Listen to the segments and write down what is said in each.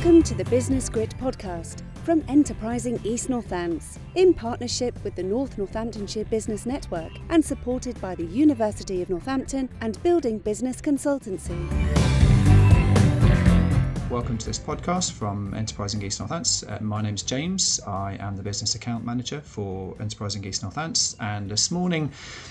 Welcome to the Business Grit podcast from Enterprising East Northants in partnership with the North Northamptonshire Business Network and supported by the University of Northampton and Building Business Consultancy. Welcome to this podcast from Enterprising East Northants. Uh, my name's James. I am the business account manager for Enterprising East Northants. And this morning,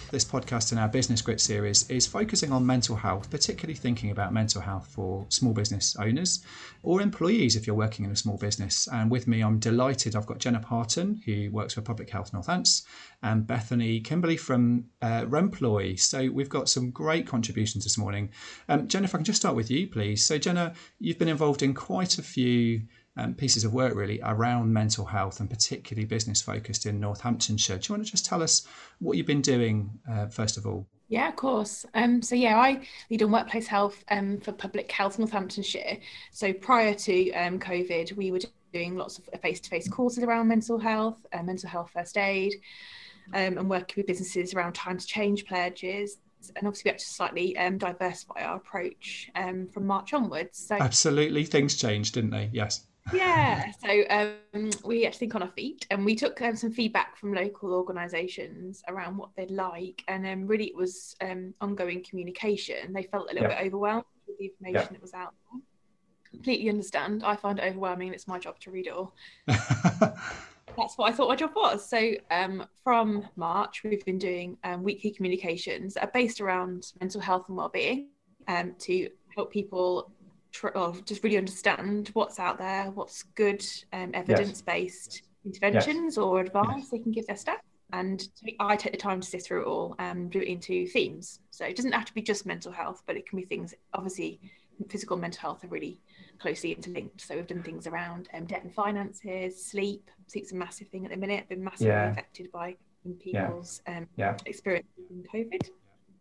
this podcast in our Business Grit series is focusing on mental health, particularly thinking about mental health for small business owners or employees if you're working in a small business. And with me, I'm delighted. I've got Jenna Parton, who works for Public Health Northants, and Bethany Kimberly from uh, Remploy. So we've got some great contributions this morning. Um, Jenna, if I can just start with you, please. So, Jenna, you've been involved in quite a few um, pieces of work really around mental health and particularly business focused in Northamptonshire. Do you want to just tell us what you've been doing, uh, first of all? Yeah, of course. Um, so yeah, I lead on workplace health um, for Public Health Northamptonshire. So prior to um, COVID, we were doing lots of face-to-face courses around mental health, uh, mental health first aid, um, and working with businesses around Time to Change pledges. And obviously, we had to slightly um, diversify our approach um, from March onwards. So absolutely, things changed, didn't they? Yes yeah so um, we had to think on our feet and we took um, some feedback from local organisations around what they'd like and um, really it was um, ongoing communication they felt a little yeah. bit overwhelmed with the information yeah. that was out there completely understand i find it overwhelming it's my job to read it all that's what i thought my job was so um, from march we've been doing um, weekly communications that are based around mental health and well-being to help people tr- or just really understand what's out there, what's good um, evidence-based yes. interventions yes. or advice yes. they can give their staff. And I take the time to sit through it all and do it into themes. So it doesn't have to be just mental health, but it can be things. Obviously, physical and mental health are really closely interlinked. So we've done things around um, debt and finances, sleep. Sleep's a massive thing at the minute. Been massively yeah. affected by people's yeah. Um, yeah. experience in COVID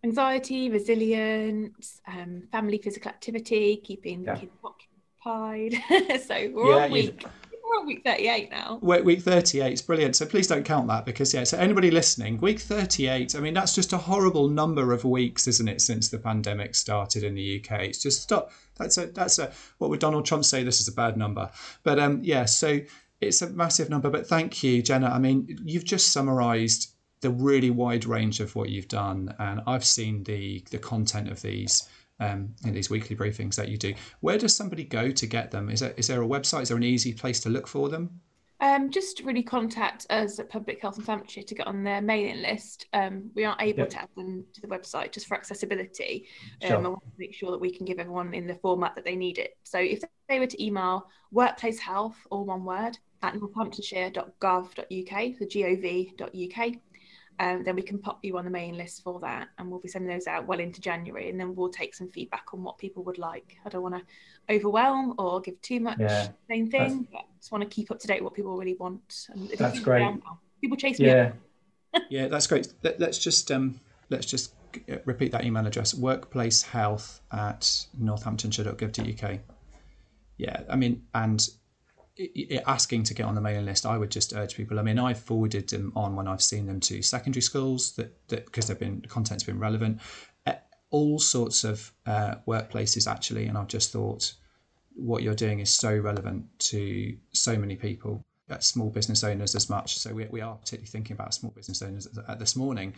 anxiety, resilience, um, family physical activity, keeping yeah. kids occupied. so we're on week. We're on week 38 now. Week 38 is brilliant. So please don't count that because, yeah, so anybody listening, week 38, I mean, that's just a horrible number of weeks, isn't it, since the pandemic started in the UK? It's just stop. That's a, that's a, what would Donald Trump say? This is a bad number. But um, yeah, so it's a massive number. But thank you, Jenna. I mean, you've just summarized the really wide range of what you've done, and I've seen the the content of these um, in these weekly briefings that you do. Where does somebody go to get them? Is there is there a website? Is there an easy place to look for them? Um, just really contact us at Public Health and Northamptonshire to get on their mailing list. Um, we aren't able yep. to add them to the website just for accessibility. Um, sure. I want to make sure that we can give everyone in the format that they need it. So if they were to email workplace health, all one word, at northamptonshire.gov.uk, the gov.uk, um, then we can pop you on the main list for that and we'll be sending those out well into January and then we'll take some feedback on what people would like. I don't want to overwhelm or give too much yeah, same thing, but just want to keep up to date what people really want. And that's great. People chase yeah. me. yeah, that's great. Let, us just um, let's just repeat that email address: workplacehealth at northamptonshire.gov.uk. Yeah, I mean, and asking to get on the mailing list, I would just urge people. I mean, I've forwarded them on when I've seen them to secondary schools that because they've been content's been relevant, all sorts of uh, workplaces actually, and I've just thought what you're doing is so relevant to so many people, small business owners as much. So we, we are particularly thinking about small business owners this morning,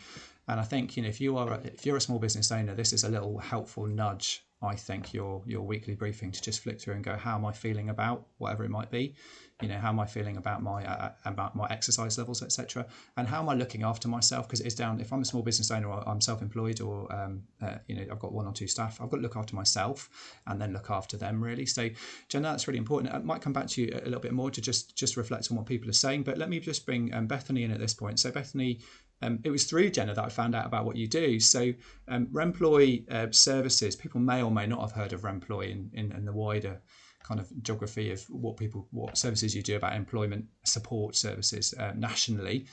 and I think you know if you are a, if you're a small business owner, this is a little helpful nudge I think your your weekly briefing to just flick through and go, how am I feeling about whatever it might be, you know, how am I feeling about my uh, uh about my exercise levels, etc. And how am I looking after myself? Because it is down. If I'm a small business owner, or I'm self-employed, or um, uh, you know, I've got one or two staff, I've got to look after myself and then look after them really. So, Jenna, that's really important. I might come back to you a little bit more to just just reflect on what people are saying. But let me just bring um, Bethany in at this point. So, Bethany, um, it was through Jenna that I found out about what you do. So, um, Remploy uh, services, people may or may not have heard of Remploy in, in, in, the wider kind of geography of what people, what services you do about employment support services uh, nationally.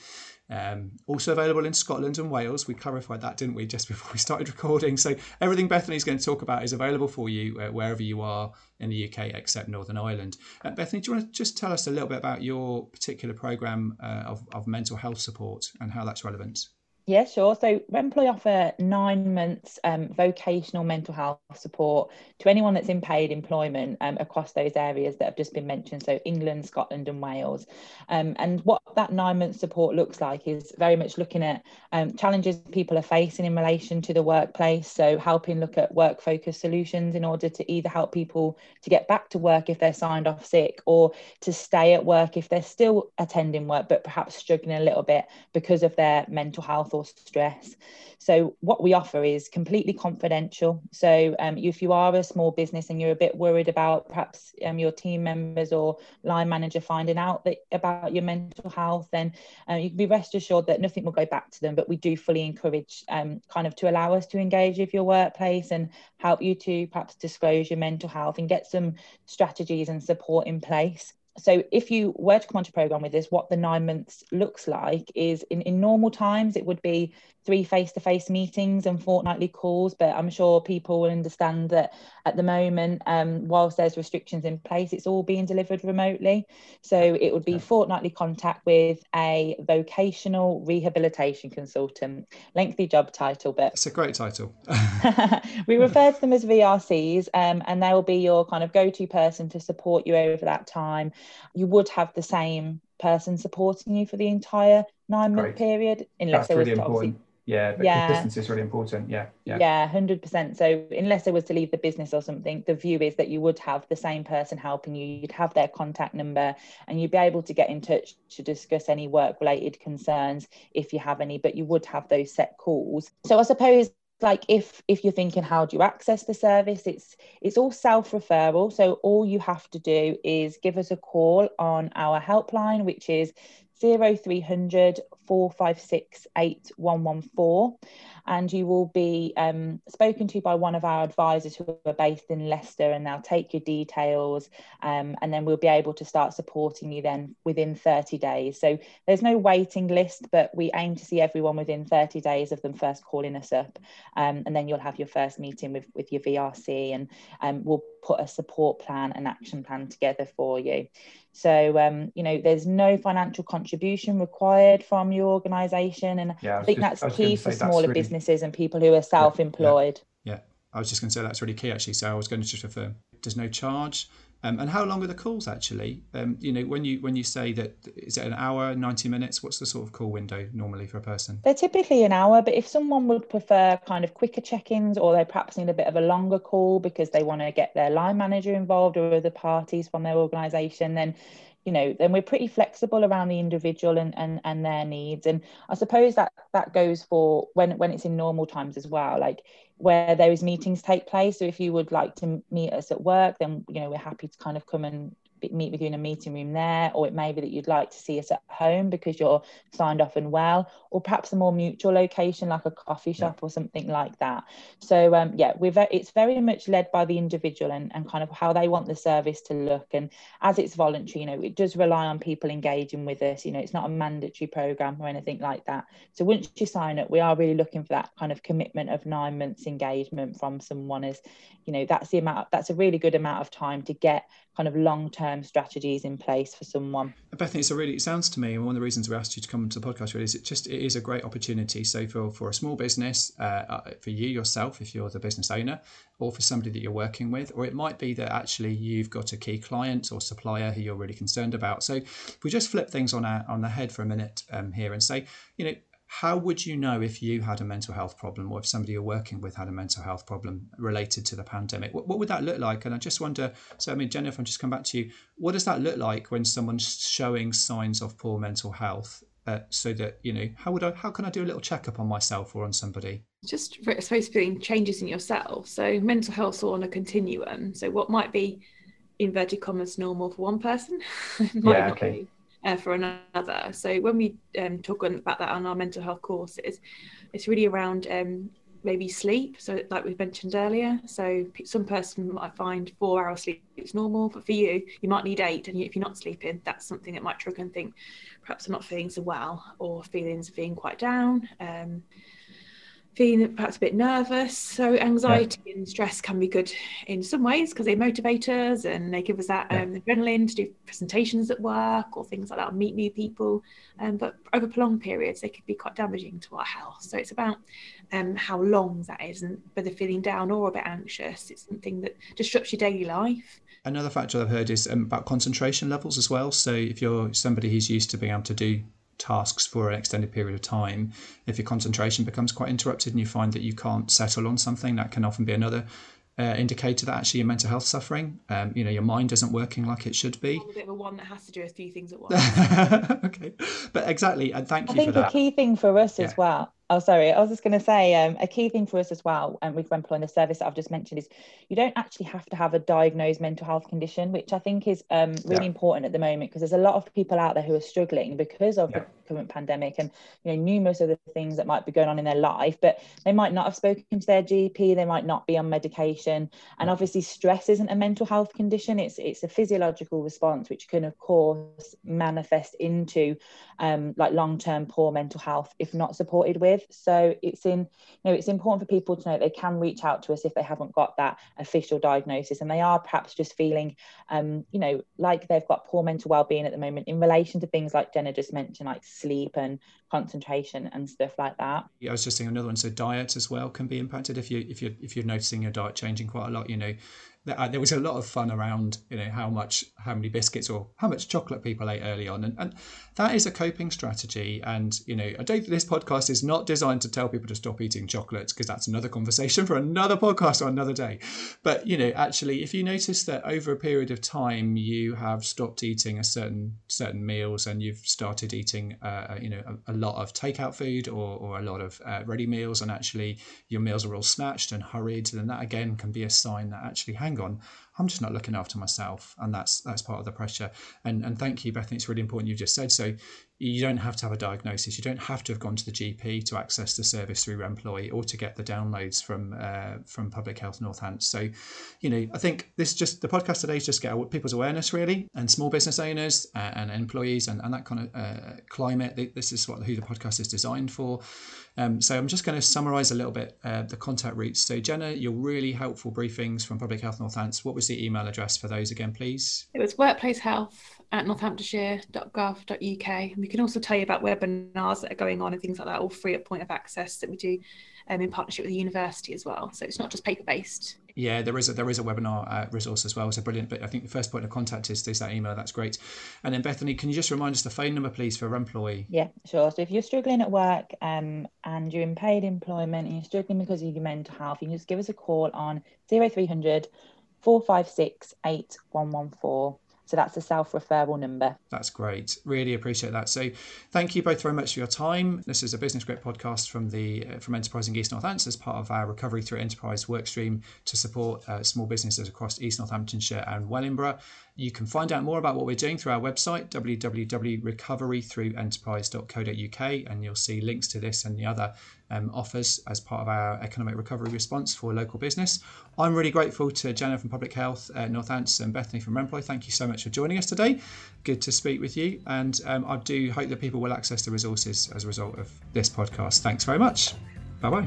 Um, also available in Scotland and Wales. We clarified that, didn't we, just before we started recording? So everything Bethany's going to talk about is available for you uh, wherever you are in the UK, except Northern Ireland. Uh, Bethany, do you want to just tell us a little bit about your particular program uh, of, of mental health support and how that's relevant? Yeah, sure. So Remploy offer nine months um, vocational mental health support to anyone that's in paid employment um, across those areas that have just been mentioned. So England, Scotland, and Wales. Um, and what that nine month support looks like is very much looking at um, challenges people are facing in relation to the workplace. So helping look at work focused solutions in order to either help people to get back to work if they're signed off sick or to stay at work if they're still attending work but perhaps struggling a little bit because of their mental health or stress. So, what we offer is completely confidential. So, um, if you are a small business and you're a bit worried about perhaps um, your team members or line manager finding out that, about your mental health, then uh, you can be rest assured that nothing will go back to them. But we do fully encourage um, kind of to allow us to engage with your workplace and help you to perhaps disclose your mental health and get some strategies and support in place so if you were to come onto a program with us what the nine months looks like is in, in normal times it would be three face-to-face meetings and fortnightly calls but i'm sure people will understand that at the moment um, whilst there's restrictions in place it's all being delivered remotely. So it would be yeah. fortnightly contact with a vocational rehabilitation consultant. Lengthy job title but it's a great title. We refer to them as vrcs um, and they will be your kind of go-to person to support you over that time you would have the same person supporting you for the entire nine month period unless That's there was really important. Yeah but yeah. consistency is really important. Yeah yeah. Yeah 100% so unless there was to leave the business or something the view is that you would have the same person helping you. You'd have their contact number and you'd be able to get in touch to discuss any work related concerns if you have any but you would have those set calls. So i suppose like if if you're thinking how do you access the service? It's it's all self referral so all you have to do is give us a call on our helpline which is 0300 456 8114 and you will be um, spoken to by one of our advisors who are based in Leicester and they'll take your details um, and then we'll be able to start supporting you then within 30 days. So there's no waiting list, but we aim to see everyone within 30 days of them first calling us up um, and then you'll have your first meeting with, with your VRC and um, we'll put a support plan and action plan together for you. So, um, you know, there's no financial contribution required from your organisation. And yeah, I, I think just, that's key for smaller really... businesses and people who are self employed. Yeah, yeah. I was just going to say that's really key, actually. So, I was going to just affirm there's no charge. Um, and how long are the calls actually? Um, you know, when you when you say that is it an hour, ninety minutes? What's the sort of call window normally for a person? They're typically an hour, but if someone would prefer kind of quicker check-ins, or they perhaps need a bit of a longer call because they want to get their line manager involved or other parties from their organisation, then you know then we're pretty flexible around the individual and, and and their needs and i suppose that that goes for when when it's in normal times as well like where those meetings take place so if you would like to meet us at work then you know we're happy to kind of come and meet with you in a meeting room there, or it may be that you'd like to see us at home because you're signed off and well, or perhaps a more mutual location like a coffee shop yeah. or something like that. So um, yeah, we're very, it's very much led by the individual and, and kind of how they want the service to look. And as it's voluntary, you know, it does rely on people engaging with us. You know, it's not a mandatory program or anything like that. So once you sign up, we are really looking for that kind of commitment of nine months engagement from someone. As you know, that's the amount. That's a really good amount of time to get kind of long term strategies in place for someone. Bethany, it's a really it sounds to me, and one of the reasons we asked you to come to the podcast really is it just it is a great opportunity. So for for a small business, uh, uh, for you yourself, if you're the business owner, or for somebody that you're working with, or it might be that actually you've got a key client or supplier who you're really concerned about. So if we just flip things on our on the head for a minute um, here and say, you know, how would you know if you had a mental health problem or if somebody you're working with had a mental health problem related to the pandemic? What, what would that look like? And I just wonder, so I mean, Jennifer, I'll just come back to you. What does that look like when someone's showing signs of poor mental health? Uh, so that you know how would I how can I do a little checkup on myself or on somebody? Just I suppose feeling changes in yourself. So mental health on a continuum. So what might be inverted commas normal for one person might yeah, okay. be uh, for another. So when we um, talk about that on our mental health courses, it's really around um, maybe sleep. So like we've mentioned earlier, so some person might find four hours sleep is normal, but for you, you might need eight. And if you're not sleeping, that's something that might trigger and think perhaps I'm not feeling so well, or feelings of being quite down. Um, feeling perhaps a bit nervous. So anxiety yeah. and stress can be good in some ways because they motivate us and they give us that yeah. um, adrenaline to do presentations at work or things like that, meet new people. Um, but over prolonged periods, they could be quite damaging to our health. So it's about um, how long that is and whether feeling down or a bit anxious. It's something that disrupts your daily life. Another factor I've heard is um, about concentration levels as well. So if you're somebody who's used to being able to do tasks for an extended period of time, if your concentration becomes quite interrupted and you find that you can't settle on something, that can often be another uh, indicator that actually your mental health suffering. Um, you know, your mind isn't working like it should be. a bit of a one that has to do a few things at once. okay, but exactly, and thank you I think for that. key thing for us yeah. as well Oh, sorry. I was just going to say um, a key thing for us as well, and um, with employing the service that I've just mentioned, is you don't actually have to have a diagnosed mental health condition, which I think is um, really yeah. important at the moment because there's a lot of people out there who are struggling because of yeah. the current pandemic and you know numerous other things that might be going on in their life, but they might not have spoken to their GP, they might not be on medication, and obviously stress isn't a mental health condition; it's it's a physiological response which can of course manifest into um, like long term poor mental health if not supported with with. So it's in, you know, it's important for people to know they can reach out to us if they haven't got that official diagnosis and they are perhaps just feeling, um, you know, like they've got poor mental well-being at the moment in relation to things like Jenna just mentioned, like sleep and concentration and stuff like that. Yeah, I was just saying another one. So diet as well can be impacted if you if you if you're noticing your diet changing quite a lot. You know, uh, there was a lot of fun around you know how much how many biscuits or how much chocolate people ate early on. And, and that is a coping strategy. And you know i don't this podcast is not designed to tell people to stop eating chocolates because that's another conversation for another podcast or another day. But you know actually if you notice that over a period of time you have stopped eating a certain certain meals and you've started eating uh, you know a, a, lot of takeout food or, or a lot of uh, ready meals and actually your meals are all snatched and hurried then that again can be a sign that actually hang on, I'm just not looking after myself, and that's that's part of the pressure. And and thank you, Bethany. It's really important you've just said so. You don't have to have a diagnosis. You don't have to have gone to the GP to access the service through Remploy or to get the downloads from uh, from Public Health Northants. So, you know, I think this just the podcast today is just get people's awareness really, and small business owners and, and employees and, and that kind of uh, climate. This is what who the podcast is designed for. Um, so I'm just going to summarise a little bit uh, the contact routes. So Jenna, your really helpful briefings from Public Health Northants. What was the email address for those again, please? It was workplace health at northamptonshire.gov.uk. And we can also tell you about webinars that are going on and things like that, all free at point of access that we do um, in partnership with the university as well. So it's not just paper based. Yeah, there is a there is a webinar uh, resource as well. So brilliant. But I think the first point of contact is, is that email. That's great. And then Bethany, can you just remind us the phone number, please, for Remploy? Yeah, sure. So if you're struggling at work um, and you're in paid employment and you're struggling because of your mental health, you can just give us a call on 0300 456 8114 so that's a self referral number. That's great. Really appreciate that. So thank you both very much for your time. This is a Business Grit podcast from the uh, from Enterprising East Northants as part of our Recovery Through Enterprise workstream to support uh, small businesses across East Northamptonshire and Wellingborough. You can find out more about what we're doing through our website, www.recoverythroughenterprise.co.uk, and you'll see links to this and the other um, offers as part of our economic recovery response for local business. I'm really grateful to Jenna from Public Health uh, Northants and Bethany from Remploy. Thank you so much for joining us today. Good to speak with you, and um, I do hope that people will access the resources as a result of this podcast. Thanks very much. Bye bye.